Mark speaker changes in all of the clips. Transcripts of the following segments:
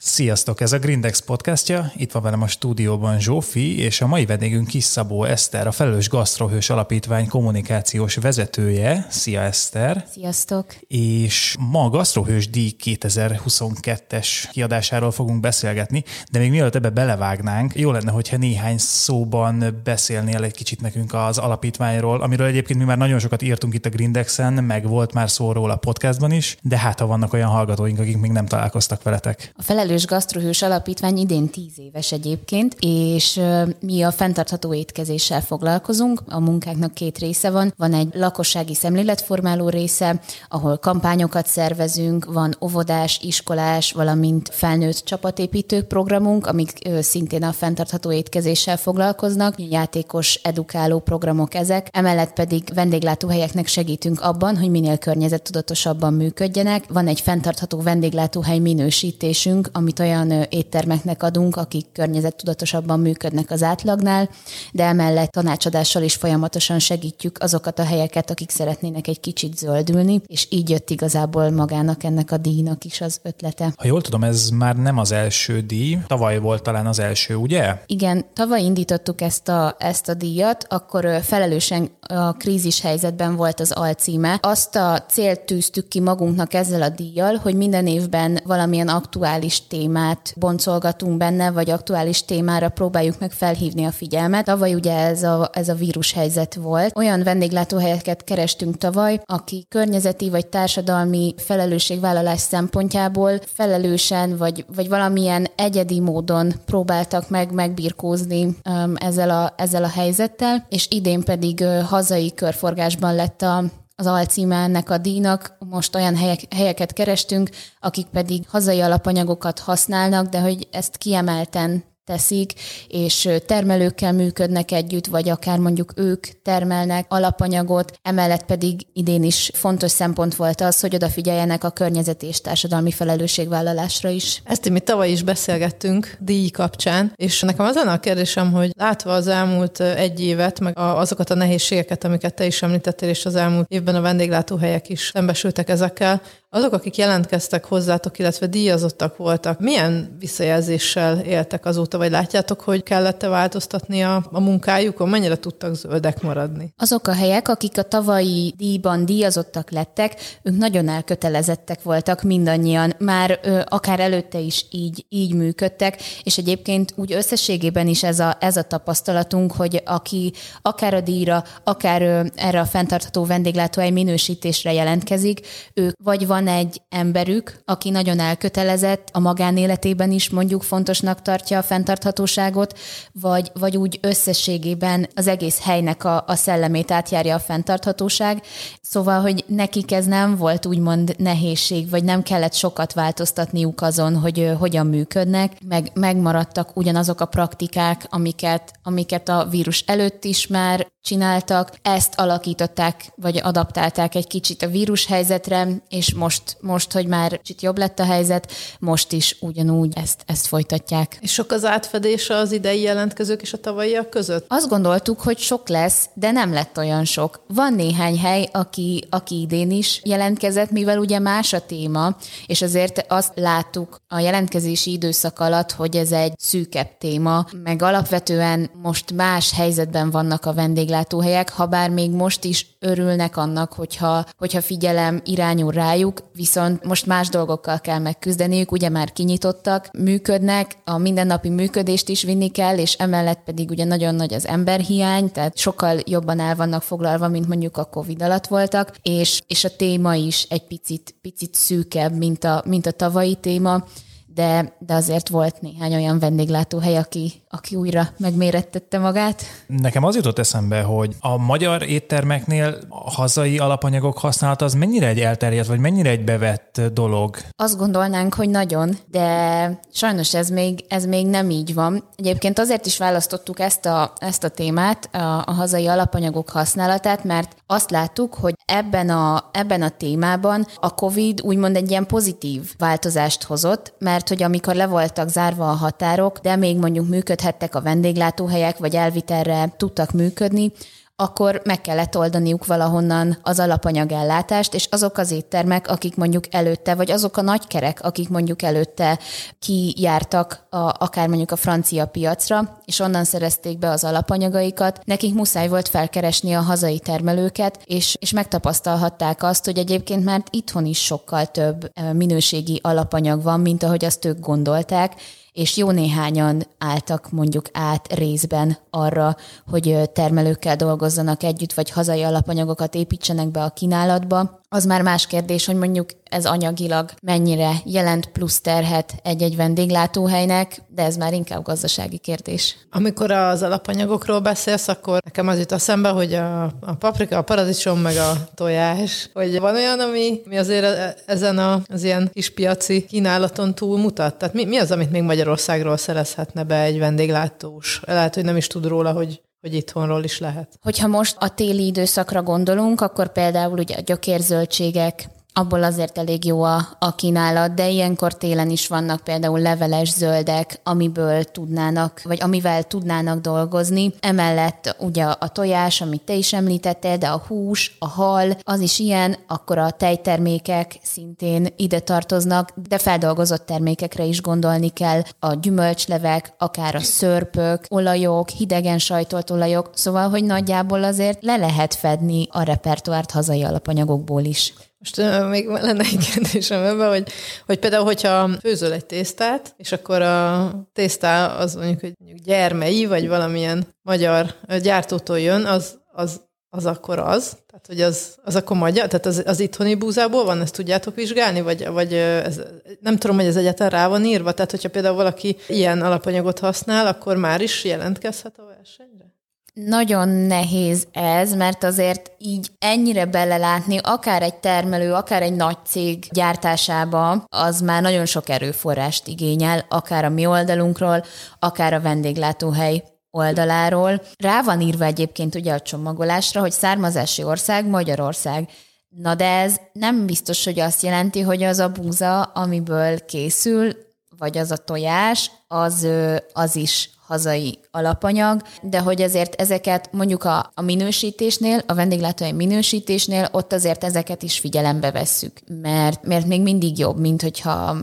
Speaker 1: Sziasztok, ez a Grindex podcastja, itt van velem a stúdióban Zsófi, és a mai vendégünk Kis Szabó Eszter, a Felelős Gasztrohős Alapítvány kommunikációs vezetője. Szia Eszter!
Speaker 2: Sziasztok!
Speaker 1: És ma a Gasztrohős díj 2022-es kiadásáról fogunk beszélgetni, de még mielőtt ebbe belevágnánk, jó lenne, hogyha néhány szóban beszélnél egy kicsit nekünk az alapítványról, amiről egyébként mi már nagyon sokat írtunk itt a Grindexen, meg volt már szó róla a podcastban is, de hát ha vannak olyan hallgatóink, akik még nem találkoztak veletek.
Speaker 2: A Felelős Felelős Gasztrohős Alapítvány idén tíz éves egyébként, és mi a fenntartható étkezéssel foglalkozunk. A munkáknak két része van. Van egy lakossági szemléletformáló része, ahol kampányokat szervezünk, van óvodás, iskolás, valamint felnőtt csapatépítő programunk, amik szintén a fenntartható étkezéssel foglalkoznak. Játékos, edukáló programok ezek. Emellett pedig vendéglátóhelyeknek segítünk abban, hogy minél környezettudatosabban működjenek. Van egy fenntartható vendéglátóhely minősítésünk, amit olyan éttermeknek adunk, akik környezettudatosabban működnek az átlagnál, de emellett tanácsadással is folyamatosan segítjük azokat a helyeket, akik szeretnének egy kicsit zöldülni, és így jött igazából magának ennek a díjnak is az ötlete.
Speaker 1: Ha jól tudom, ez már nem az első díj, tavaly volt talán az első, ugye?
Speaker 2: Igen, tavaly indítottuk ezt a, ezt a díjat, akkor felelősen a krízis helyzetben volt az alcíme. Azt a célt tűztük ki magunknak ezzel a díjjal, hogy minden évben valamilyen aktuális témát boncolgatunk benne, vagy aktuális témára próbáljuk meg felhívni a figyelmet. Tavaly ugye ez a, ez a vírus helyzet volt. Olyan vendéglátóhelyeket kerestünk tavaly, aki környezeti vagy társadalmi felelősségvállalás szempontjából felelősen vagy, vagy valamilyen egyedi módon próbáltak meg megbirkózni um, ezzel, a, ezzel a helyzettel, és idén pedig uh, hazai körforgásban lett a az alcíme ennek a díjnak. Most olyan helyek, helyeket kerestünk, akik pedig hazai alapanyagokat használnak, de hogy ezt kiemelten teszik, és termelőkkel működnek együtt, vagy akár mondjuk ők termelnek alapanyagot, emellett pedig idén is fontos szempont volt az, hogy odafigyeljenek a környezeti és társadalmi felelősségvállalásra is.
Speaker 3: Ezt mi tavaly is beszélgettünk díj kapcsán, és nekem az a kérdésem, hogy látva az elmúlt egy évet, meg azokat a nehézségeket, amiket te is említettél, és az elmúlt évben a vendéglátóhelyek is szembesültek ezekkel, azok, akik jelentkeztek hozzátok, illetve díjazottak voltak, milyen visszajelzéssel éltek azóta, vagy látjátok, hogy kellett-e változtatni a, a munkájukon? Mennyire tudtak zöldek maradni?
Speaker 2: Azok a helyek, akik a tavalyi díjban díjazottak lettek, ők nagyon elkötelezettek voltak mindannyian, már ö, akár előtte is így, így működtek, és egyébként úgy összességében is ez a, ez a tapasztalatunk, hogy aki akár a díjra, akár ö, erre a fenntartható vendéglátóhely minősítésre jelentkezik, ők vagy van van egy emberük, aki nagyon elkötelezett, a magánéletében is mondjuk fontosnak tartja a fenntarthatóságot, vagy, vagy úgy összességében az egész helynek a, a szellemét átjárja a fenntarthatóság. Szóval, hogy nekik ez nem volt úgymond nehézség, vagy nem kellett sokat változtatniuk azon, hogy hogyan működnek, meg megmaradtak ugyanazok a praktikák, amiket, amiket a vírus előtt is már csináltak, ezt alakították, vagy adaptálták egy kicsit a vírus helyzetre, és most, most hogy már kicsit jobb lett a helyzet, most is ugyanúgy ezt, ezt folytatják.
Speaker 3: És sok az átfedés az idei jelentkezők és a tavalyiak között?
Speaker 2: Azt gondoltuk, hogy sok lesz, de nem lett olyan sok. Van néhány hely, aki, aki idén is jelentkezett, mivel ugye más a téma, és azért azt láttuk a jelentkezési időszak alatt, hogy ez egy szűkebb téma, meg alapvetően most más helyzetben vannak a vendéglátóhelyek, ha bár még most is örülnek annak, hogyha, hogyha figyelem irányul rájuk, viszont most más dolgokkal kell megküzdeniük, ugye már kinyitottak, működnek, a mindennapi működést is vinni kell, és emellett pedig ugye nagyon nagy az emberhiány, tehát sokkal jobban el vannak foglalva, mint mondjuk a Covid alatt voltak, és, és a téma is egy picit, picit szűkebb, mint a, mint a tavalyi téma, de, de azért volt néhány olyan vendéglátóhely, aki, aki újra megmérettette magát.
Speaker 1: Nekem az jutott eszembe, hogy a magyar éttermeknél a hazai alapanyagok használata az mennyire egy elterjedt, vagy mennyire egy bevett dolog?
Speaker 2: Azt gondolnánk, hogy nagyon, de sajnos ez még, ez még nem így van. Egyébként azért is választottuk ezt a, ezt a témát, a, a hazai alapanyagok használatát, mert azt láttuk, hogy ebben a, ebben a témában a COVID úgymond egy ilyen pozitív változást hozott, mert hogy amikor le voltak zárva a határok, de még mondjuk működhettek a vendéglátóhelyek, vagy elvitelre tudtak működni, akkor meg kellett oldaniuk valahonnan az alapanyagellátást, és azok az éttermek, akik mondjuk előtte, vagy azok a nagykerek, akik mondjuk előtte kijártak a, akár mondjuk a francia piacra, és onnan szerezték be az alapanyagaikat, nekik muszáj volt felkeresni a hazai termelőket, és, és megtapasztalhatták azt, hogy egyébként már itthon is sokkal több minőségi alapanyag van, mint ahogy azt ők gondolták, és jó néhányan álltak mondjuk át részben arra, hogy termelőkkel dolgozzanak együtt, vagy hazai alapanyagokat építsenek be a kínálatba. Az már más kérdés, hogy mondjuk ez anyagilag mennyire jelent plusz terhet egy-egy vendéglátóhelynek, de ez már inkább gazdasági kérdés.
Speaker 3: Amikor az alapanyagokról beszélsz, akkor nekem az jut eszembe, hogy a, a paprika, a paradicsom, meg a tojás, hogy van olyan, ami, ami azért e, ezen a, az ilyen kis piaci kínálaton túl mutat? Tehát mi, mi az, amit még Magyarországról szerezhetne be egy vendéglátós? Lehet, hogy nem is tud róla, hogy hogy itthonról is lehet.
Speaker 2: Hogyha most a téli időszakra gondolunk, akkor például ugye a gyökérzöldségek, abból azért elég jó a, a kínálat, de ilyenkor télen is vannak például leveles zöldek, amiből tudnának, vagy amivel tudnának dolgozni. Emellett ugye a tojás, amit te is említettél, de a hús, a hal, az is ilyen, akkor a tejtermékek szintén ide tartoznak, de feldolgozott termékekre is gondolni kell, a gyümölcslevek, akár a szörpök, olajok, hidegen sajtolt olajok, szóval, hogy nagyjából azért le lehet fedni a repertoárt hazai alapanyagokból is.
Speaker 3: Most uh, még lenne egy kérdésem ebben, hogy, hogy például, hogyha főzöl egy tésztát, és akkor a tésztá az mondjuk, hogy mondjuk gyermei, vagy valamilyen magyar gyártótól jön, az, az, az akkor az? Tehát, hogy az, az akkor magyar? Tehát az, az itthoni búzából van? Ezt tudjátok vizsgálni? Vagy, vagy ez, nem tudom, hogy ez egyáltalán rá van írva? Tehát, hogyha például valaki ilyen alapanyagot használ, akkor már is jelentkezhet a versenyre?
Speaker 2: Nagyon nehéz ez, mert azért így ennyire belelátni, akár egy termelő, akár egy nagy cég gyártásába, az már nagyon sok erőforrást igényel, akár a mi oldalunkról, akár a vendéglátóhely oldaláról. Rá van írva egyébként ugye a csomagolásra, hogy származási ország Magyarország. Na de ez nem biztos, hogy azt jelenti, hogy az a búza, amiből készül, vagy az a tojás, az, az is hazai alapanyag, de hogy azért ezeket mondjuk a, a minősítésnél, a vendéglátóhely minősítésnél ott azért ezeket is figyelembe vesszük, mert, mert még mindig jobb, mint hogyha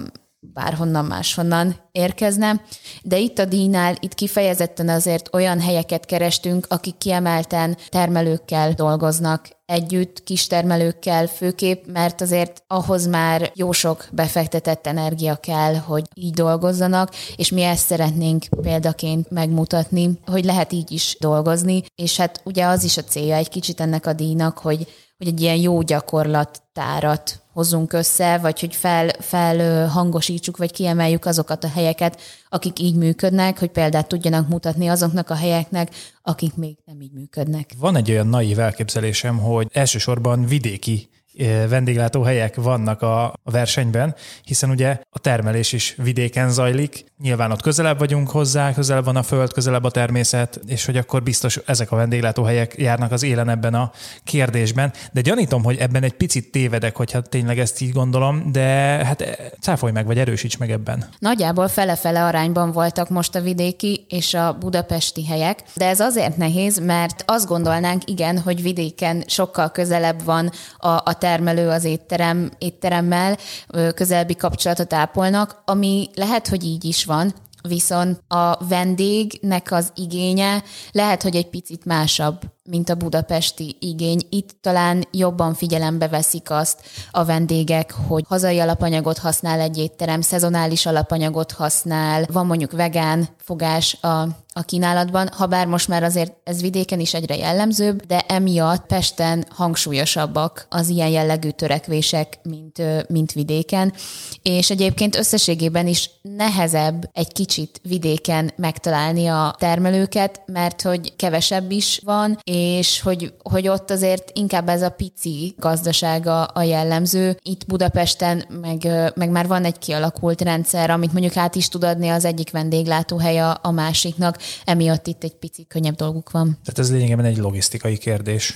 Speaker 2: bárhonnan máshonnan érkezne. De itt a díjnál, itt kifejezetten azért olyan helyeket kerestünk, akik kiemelten termelőkkel dolgoznak együtt, kistermelőkkel főképp, mert azért ahhoz már jó sok befektetett energia kell, hogy így dolgozzanak, és mi ezt szeretnénk példaként megmutatni, hogy lehet így is dolgozni, és hát ugye az is a célja egy kicsit ennek a díjnak, hogy hogy egy ilyen jó gyakorlattárat hozzunk össze, vagy hogy fel, fel hangosítsuk, vagy kiemeljük azokat a helyeket, akik így működnek, hogy példát tudjanak mutatni azoknak a helyeknek, akik még nem így működnek.
Speaker 1: Van egy olyan naív elképzelésem, hogy elsősorban vidéki vendéglátóhelyek vannak a, versenyben, hiszen ugye a termelés is vidéken zajlik, nyilván ott közelebb vagyunk hozzá, közelebb van a föld, közelebb a természet, és hogy akkor biztos ezek a vendéglátóhelyek járnak az élen ebben a kérdésben. De gyanítom, hogy ebben egy picit tévedek, hogyha tényleg ezt így gondolom, de hát cáfolj meg, vagy erősíts meg ebben.
Speaker 2: Nagyjából fele-fele arányban voltak most a vidéki és a budapesti helyek, de ez azért nehéz, mert azt gondolnánk, igen, hogy vidéken sokkal közelebb van a, a termelő az étterem, étteremmel, közelbi kapcsolatot ápolnak, ami lehet, hogy így is van, viszont a vendégnek az igénye lehet, hogy egy picit másabb, mint a budapesti igény. Itt talán jobban figyelembe veszik azt a vendégek, hogy hazai alapanyagot használ egy étterem, szezonális alapanyagot használ, van mondjuk vegán fogás a a kínálatban, ha bár most már azért ez vidéken is egyre jellemzőbb, de emiatt Pesten hangsúlyosabbak az ilyen jellegű törekvések, mint, mint vidéken. És egyébként összességében is nehezebb egy kicsit vidéken megtalálni a termelőket, mert hogy kevesebb is van, és hogy, hogy ott azért inkább ez a pici gazdasága a jellemző. Itt Budapesten meg, meg már van egy kialakult rendszer, amit mondjuk át is tud adni az egyik vendéglátóhely a, a másiknak, emiatt itt egy pici könnyebb dolguk van.
Speaker 1: Tehát ez lényegében egy logisztikai kérdés.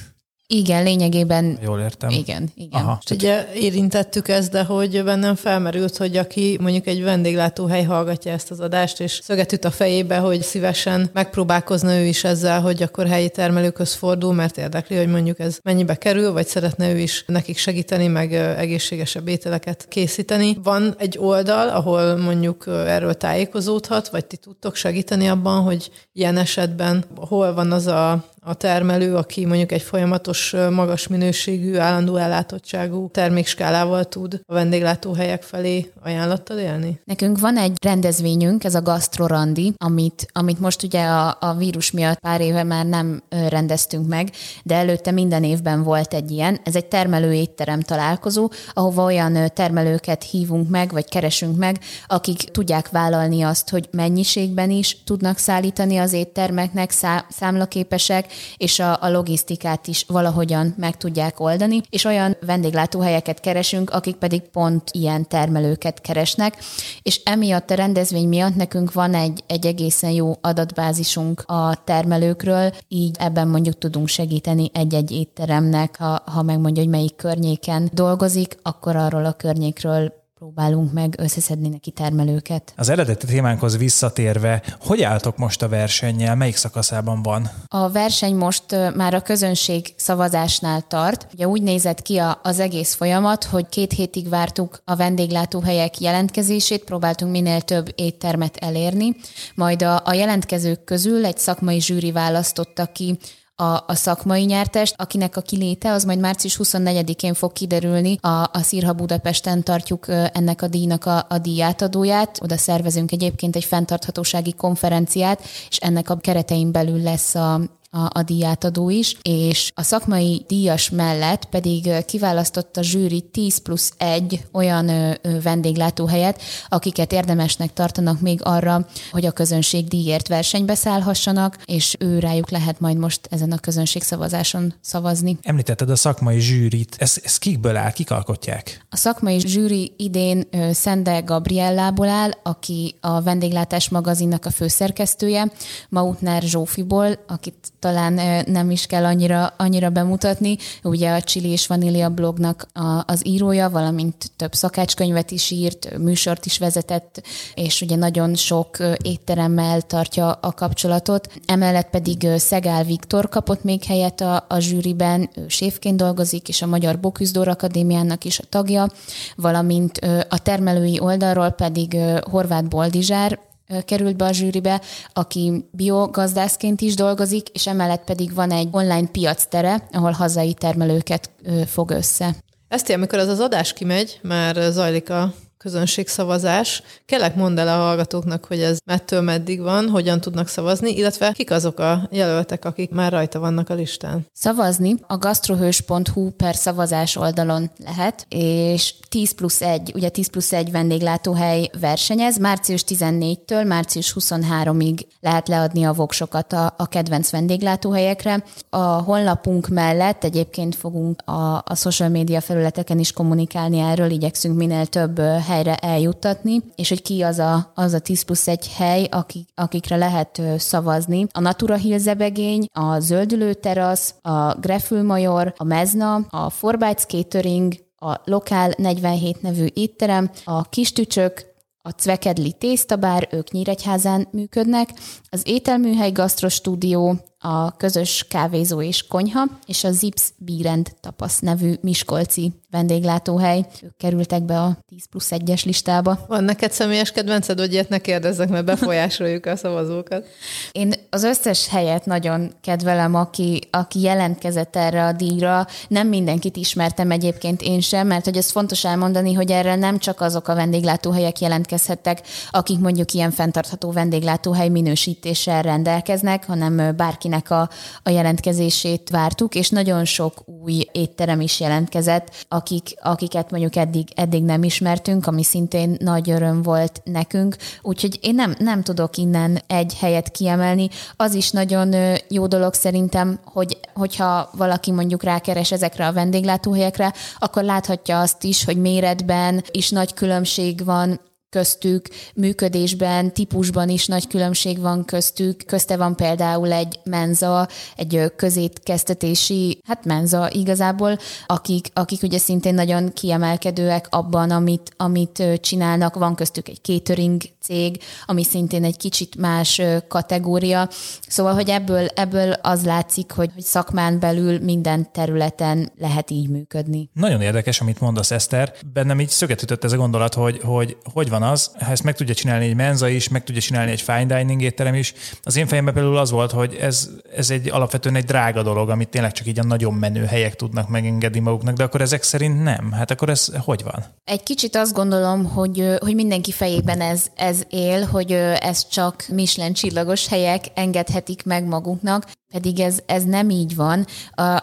Speaker 2: Igen, lényegében.
Speaker 1: Jól értem.
Speaker 2: Igen, igen. Aha.
Speaker 3: És ugye érintettük ezt, de hogy bennem felmerült, hogy aki mondjuk egy vendéglátóhely hallgatja ezt az adást, és szöget üt a fejébe, hogy szívesen megpróbálkozna ő is ezzel, hogy akkor helyi termelőköz fordul, mert érdekli, hogy mondjuk ez mennyibe kerül, vagy szeretne ő is nekik segíteni, meg egészségesebb ételeket készíteni. Van egy oldal, ahol mondjuk erről tájékozódhat, vagy ti tudtok segíteni abban, hogy ilyen esetben hol van az a a termelő, aki mondjuk egy folyamatos, magas minőségű, állandó ellátottságú termékskálával tud a vendéglátóhelyek felé ajánlattal élni?
Speaker 2: Nekünk van egy rendezvényünk, ez a Gastrorandi, amit, amit most ugye a, a vírus miatt pár éve már nem rendeztünk meg, de előtte minden évben volt egy ilyen. Ez egy termelő étterem találkozó, ahova olyan termelőket hívunk meg, vagy keresünk meg, akik tudják vállalni azt, hogy mennyiségben is tudnak szállítani az éttermeknek, szá, számlaképesek, és a, a logisztikát is valahogyan meg tudják oldani, és olyan vendéglátóhelyeket keresünk, akik pedig pont ilyen termelőket keresnek, és emiatt a rendezvény miatt nekünk van egy, egy egészen jó adatbázisunk a termelőkről, így ebben mondjuk tudunk segíteni egy-egy étteremnek, ha, ha megmondja, hogy melyik környéken dolgozik, akkor arról a környékről próbálunk meg összeszedni neki termelőket.
Speaker 1: Az eredeti témánkhoz visszatérve, hogy álltok most a versennyel, melyik szakaszában van?
Speaker 2: A verseny most már a közönség szavazásnál tart. Ugye úgy nézett ki az egész folyamat, hogy két hétig vártuk a vendéglátóhelyek jelentkezését, próbáltunk minél több éttermet elérni, majd a, a jelentkezők közül egy szakmai zsűri választotta ki a, a szakmai nyertest, akinek a kiléte az majd március 24-én fog kiderülni. A, a Szírha Budapesten tartjuk ennek a díjnak a, a díjátadóját. Oda szervezünk egyébként egy fenntarthatósági konferenciát, és ennek a keretein belül lesz a, a, a díjátadó is, és a szakmai díjas mellett pedig kiválasztott a zsűri 10 plusz 1 olyan ö, ö, vendéglátóhelyet, akiket érdemesnek tartanak még arra, hogy a közönség díjért versenybe szállhassanak, és ő rájuk lehet majd most ezen a közönség szavazáson szavazni.
Speaker 1: Említetted a szakmai zsűrit, ez, ez kikből áll, kik alkotják?
Speaker 2: A szakmai zsűri idén ö, Szende Gabriellából áll, aki a vendéglátás magazinnak a főszerkesztője, Mautner Zsófiból, akit talán nem is kell annyira, annyira bemutatni. Ugye a Chili és Vanília blognak a, az írója, valamint több szakácskönyvet is írt, műsort is vezetett, és ugye nagyon sok étteremmel tartja a kapcsolatot. Emellett pedig Szegál Viktor kapott még helyet a, a zsűriben, ő séfként dolgozik, és a Magyar Boküzdor Akadémiának is a tagja, valamint a termelői oldalról pedig Horváth Boldizsár, került be a zsűribe, aki biogazdászként is dolgozik, és emellett pedig van egy online piactere, ahol hazai termelőket fog össze.
Speaker 3: Ezt amikor az az adás kimegy, már zajlik a közönségszavazás. Kellek mondd el a hallgatóknak, hogy ez mettől meddig van, hogyan tudnak szavazni, illetve kik azok a jelöltek, akik már rajta vannak a listán.
Speaker 2: Szavazni a gastrohős.hu per szavazás oldalon lehet, és 10 plusz 1, ugye 10 plusz 1 vendéglátóhely versenyez, március 14-től március 23-ig lehet leadni a voksokat a, a kedvenc vendéglátóhelyekre. A honlapunk mellett egyébként fogunk a, a social média felületeken is kommunikálni erről, igyekszünk minél több helyre eljuttatni, és hogy ki az a, az a 10 plusz egy hely, akik, akikre lehet szavazni. A Natura Hill zebegény, a Zöldülő terasz, a Grefül Major, a Mezna, a Forbájc Catering, a Lokál 47 nevű étterem, a Kistücsök, a Cvekedli tésztabár, ők Nyíregyházán működnek, az Ételműhely Gasztrostúdió, a közös kávézó és konyha, és a Zips Bírend Tapasz nevű Miskolci vendéglátóhely. Ők kerültek be a 10 plusz 1-es listába.
Speaker 3: Van neked személyes kedvenced, hogy ilyet ne kérdezzek, mert befolyásoljuk a szavazókat.
Speaker 2: Én az összes helyet nagyon kedvelem, aki, aki jelentkezett erre a díjra. Nem mindenkit ismertem egyébként én sem, mert hogy ez fontos elmondani, hogy erre nem csak azok a vendéglátóhelyek jelentkezhettek, akik mondjuk ilyen fenntartható vendéglátóhely minősítéssel rendelkeznek, hanem bárki akinek a, a jelentkezését vártuk, és nagyon sok új étterem is jelentkezett, akik, akiket mondjuk eddig, eddig nem ismertünk, ami szintén nagy öröm volt nekünk. Úgyhogy én nem, nem tudok innen egy helyet kiemelni. Az is nagyon jó dolog szerintem, hogy, hogyha valaki mondjuk rákeres ezekre a vendéglátóhelyekre, akkor láthatja azt is, hogy méretben is nagy különbség van, köztük, működésben, típusban is nagy különbség van köztük. Közte van például egy menza, egy közétkeztetési, hát menza igazából, akik, akik ugye szintén nagyon kiemelkedőek abban, amit, amit csinálnak. Van köztük egy catering cég, ami szintén egy kicsit más kategória. Szóval, hogy ebből, ebből az látszik, hogy, hogy szakmán belül minden területen lehet így működni.
Speaker 1: Nagyon érdekes, amit mondasz, Eszter. Bennem így szöget ütött ez a gondolat, hogy hogy, hogy van az, ha ezt meg tudja csinálni egy menza is, meg tudja csinálni egy fine dining étterem is. Az én fejemben például az volt, hogy ez, ez egy alapvetően egy drága dolog, amit tényleg csak így a nagyon menő helyek tudnak megengedni maguknak, de akkor ezek szerint nem. Hát akkor ez hogy van?
Speaker 2: Egy kicsit azt gondolom, hogy, hogy mindenki fejében ez, ez él, hogy ez csak Michelin csillagos helyek engedhetik meg maguknak, pedig ez, ez nem így van.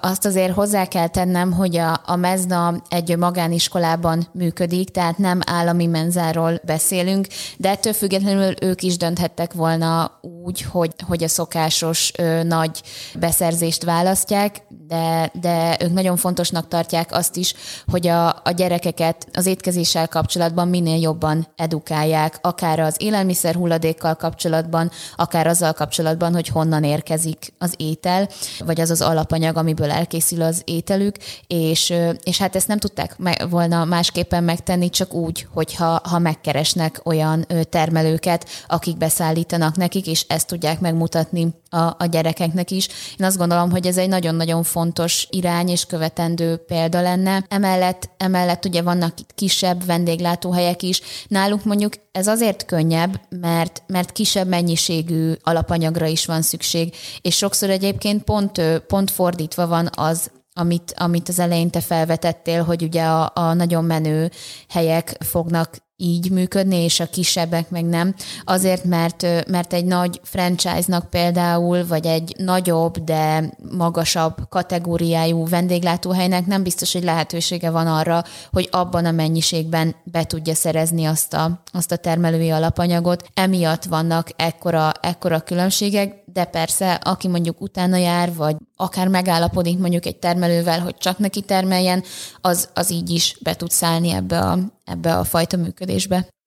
Speaker 2: Azt azért hozzá kell tennem, hogy a, a Mezna egy magániskolában működik, tehát nem állami menzáról beszélünk, de ettől függetlenül ők is dönthettek volna úgy, hogy, hogy a szokásos nagy beszerzést választják, de, de ők nagyon fontosnak tartják azt is, hogy a, a gyerekeket az étkezéssel kapcsolatban minél jobban edukálják, akár az élelmiszer hulladékkal kapcsolatban, akár azzal kapcsolatban, hogy honnan érkezik az étel, vagy az az alapanyag, amiből elkészül az ételük, és, és hát ezt nem tudták volna másképpen megtenni, csak úgy, hogyha ha megkeresnek olyan termelőket, akik beszállítanak nekik, és ezt tudják megmutatni a, a gyerekeknek is. Én azt gondolom, hogy ez egy nagyon-nagyon fontos irány és követendő példa lenne. Emellett, emellett ugye vannak kisebb vendéglátóhelyek is. Náluk mondjuk ez azért könnyebb, mert, mert kisebb mennyiségű alapanyagra is van szükség, és sokszor egyébként pont, pont fordítva van az, amit, amit az elején te felvetettél, hogy ugye a, a nagyon menő helyek fognak így működni, és a kisebbek meg nem. Azért, mert, mert egy nagy franchise-nak például, vagy egy nagyobb, de magasabb kategóriájú vendéglátóhelynek nem biztos, hogy lehetősége van arra, hogy abban a mennyiségben be tudja szerezni azt a, azt a termelői alapanyagot. Emiatt vannak ekkora, ekkora különbségek, de persze, aki mondjuk utána jár, vagy akár megállapodik mondjuk egy termelővel, hogy csak neki termeljen, az, az így is be tud szállni ebbe a, ebbe a fajta működésbe.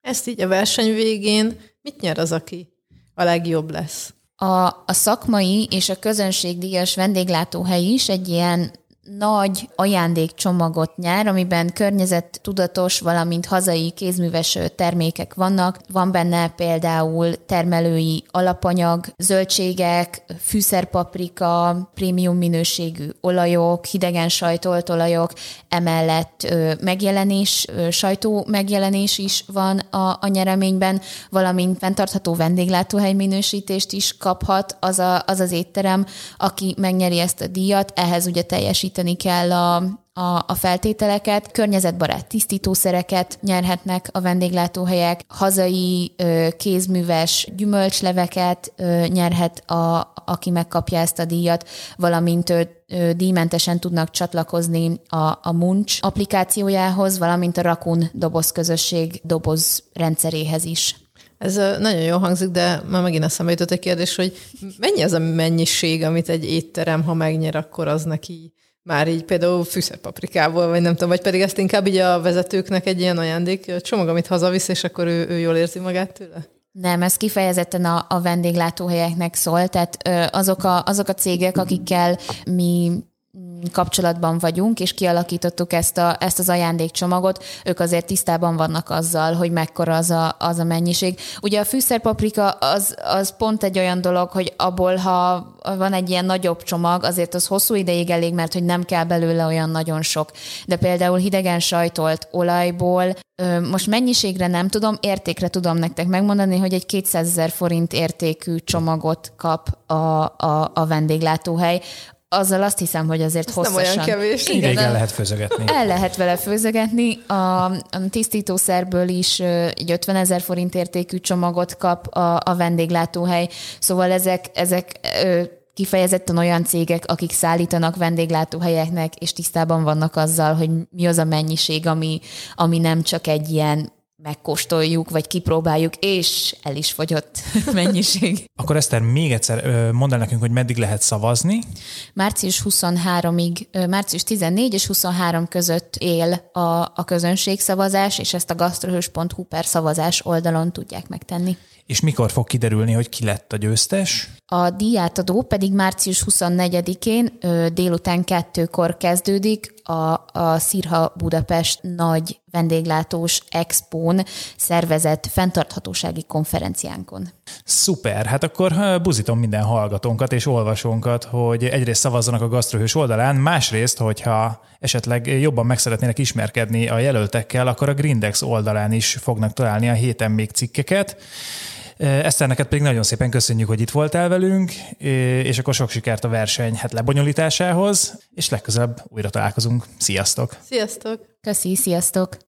Speaker 3: Ezt így a verseny végén mit nyer az, aki a legjobb lesz?
Speaker 2: A, a szakmai és a közönségdíjas vendéglátóhely is egy ilyen nagy ajándékcsomagot nyár, amiben környezettudatos, valamint hazai kézműves termékek vannak. Van benne például termelői alapanyag, zöldségek, fűszerpaprika, prémium minőségű olajok, hidegen sajtolt olajok, emellett megjelenés, sajtó megjelenés is van a, a nyereményben, valamint fenntartható vendéglátóhely minősítést is kaphat az, a, az az étterem, aki megnyeri ezt a díjat, ehhez ugye teljesít teljesíteni kell a, a, a feltételeket, környezetbarát tisztítószereket nyerhetnek a vendéglátóhelyek, hazai kézműves gyümölcsleveket nyerhet, a, aki megkapja ezt a díjat, valamint díjmentesen tudnak csatlakozni a, a Munch applikációjához, valamint a Rakun doboz közösség doboz rendszeréhez is.
Speaker 3: Ez nagyon jó hangzik, de már megint eszembe jutott egy kérdés, hogy mennyi az a mennyiség, amit egy étterem, ha megnyer, akkor az neki már így például fűszerpaprikából, vagy nem tudom, vagy pedig ezt inkább így a vezetőknek egy ilyen ajándék csomag, amit hazavisz, és akkor ő, ő jól érzi magát tőle?
Speaker 2: Nem, ez kifejezetten a, a vendéglátóhelyeknek szól, tehát ö, azok, a, azok a cégek, akikkel mi kapcsolatban vagyunk, és kialakítottuk ezt, a, ezt az ajándékcsomagot, ők azért tisztában vannak azzal, hogy mekkora az a, az a mennyiség. Ugye a fűszerpaprika az, az pont egy olyan dolog, hogy abból, ha van egy ilyen nagyobb csomag, azért az hosszú ideig elég, mert hogy nem kell belőle olyan nagyon sok. De például hidegen sajtolt olajból, most mennyiségre nem tudom, értékre tudom nektek megmondani, hogy egy 200 ezer forint értékű csomagot kap a, a, a vendéglátóhely, azzal azt hiszem, hogy azért Ez hosszasan.
Speaker 3: nem olyan kevés.
Speaker 1: Igen, Igen el lehet főzögetni.
Speaker 2: El lehet vele főzögetni. A, a tisztítószerből is egy 50 ezer forint értékű csomagot kap a, a vendéglátóhely. Szóval ezek, ezek kifejezetten olyan cégek, akik szállítanak vendéglátóhelyeknek, és tisztában vannak azzal, hogy mi az a mennyiség, ami, ami nem csak egy ilyen megkóstoljuk, vagy kipróbáljuk, és el is fogyott mennyiség.
Speaker 1: Akkor Eszter, még egyszer mondd el nekünk, hogy meddig lehet szavazni.
Speaker 2: Március 23-ig, március 14 és 23 között él a, a közönségszavazás, és ezt a gastrohős.hu per szavazás oldalon tudják megtenni.
Speaker 1: És mikor fog kiderülni, hogy ki lett a győztes?
Speaker 2: A díjátadó pedig március 24-én délután kettőkor kezdődik a, a Szirha Budapest nagy vendéglátós expón szervezett fenntarthatósági konferenciánkon.
Speaker 1: Szuper, hát akkor buzítom minden hallgatónkat és olvasónkat, hogy egyrészt szavazzanak a Gasztrohős oldalán, másrészt, hogyha esetleg jobban meg szeretnének ismerkedni a jelöltekkel, akkor a Grindex oldalán is fognak találni a héten még cikkeket. Eszter, neked pedig nagyon szépen köszönjük, hogy itt voltál velünk, és akkor sok sikert a verseny hát lebonyolításához, és legközelebb újra találkozunk. Sziasztok!
Speaker 3: Sziasztok!
Speaker 2: Köszi, sziasztok!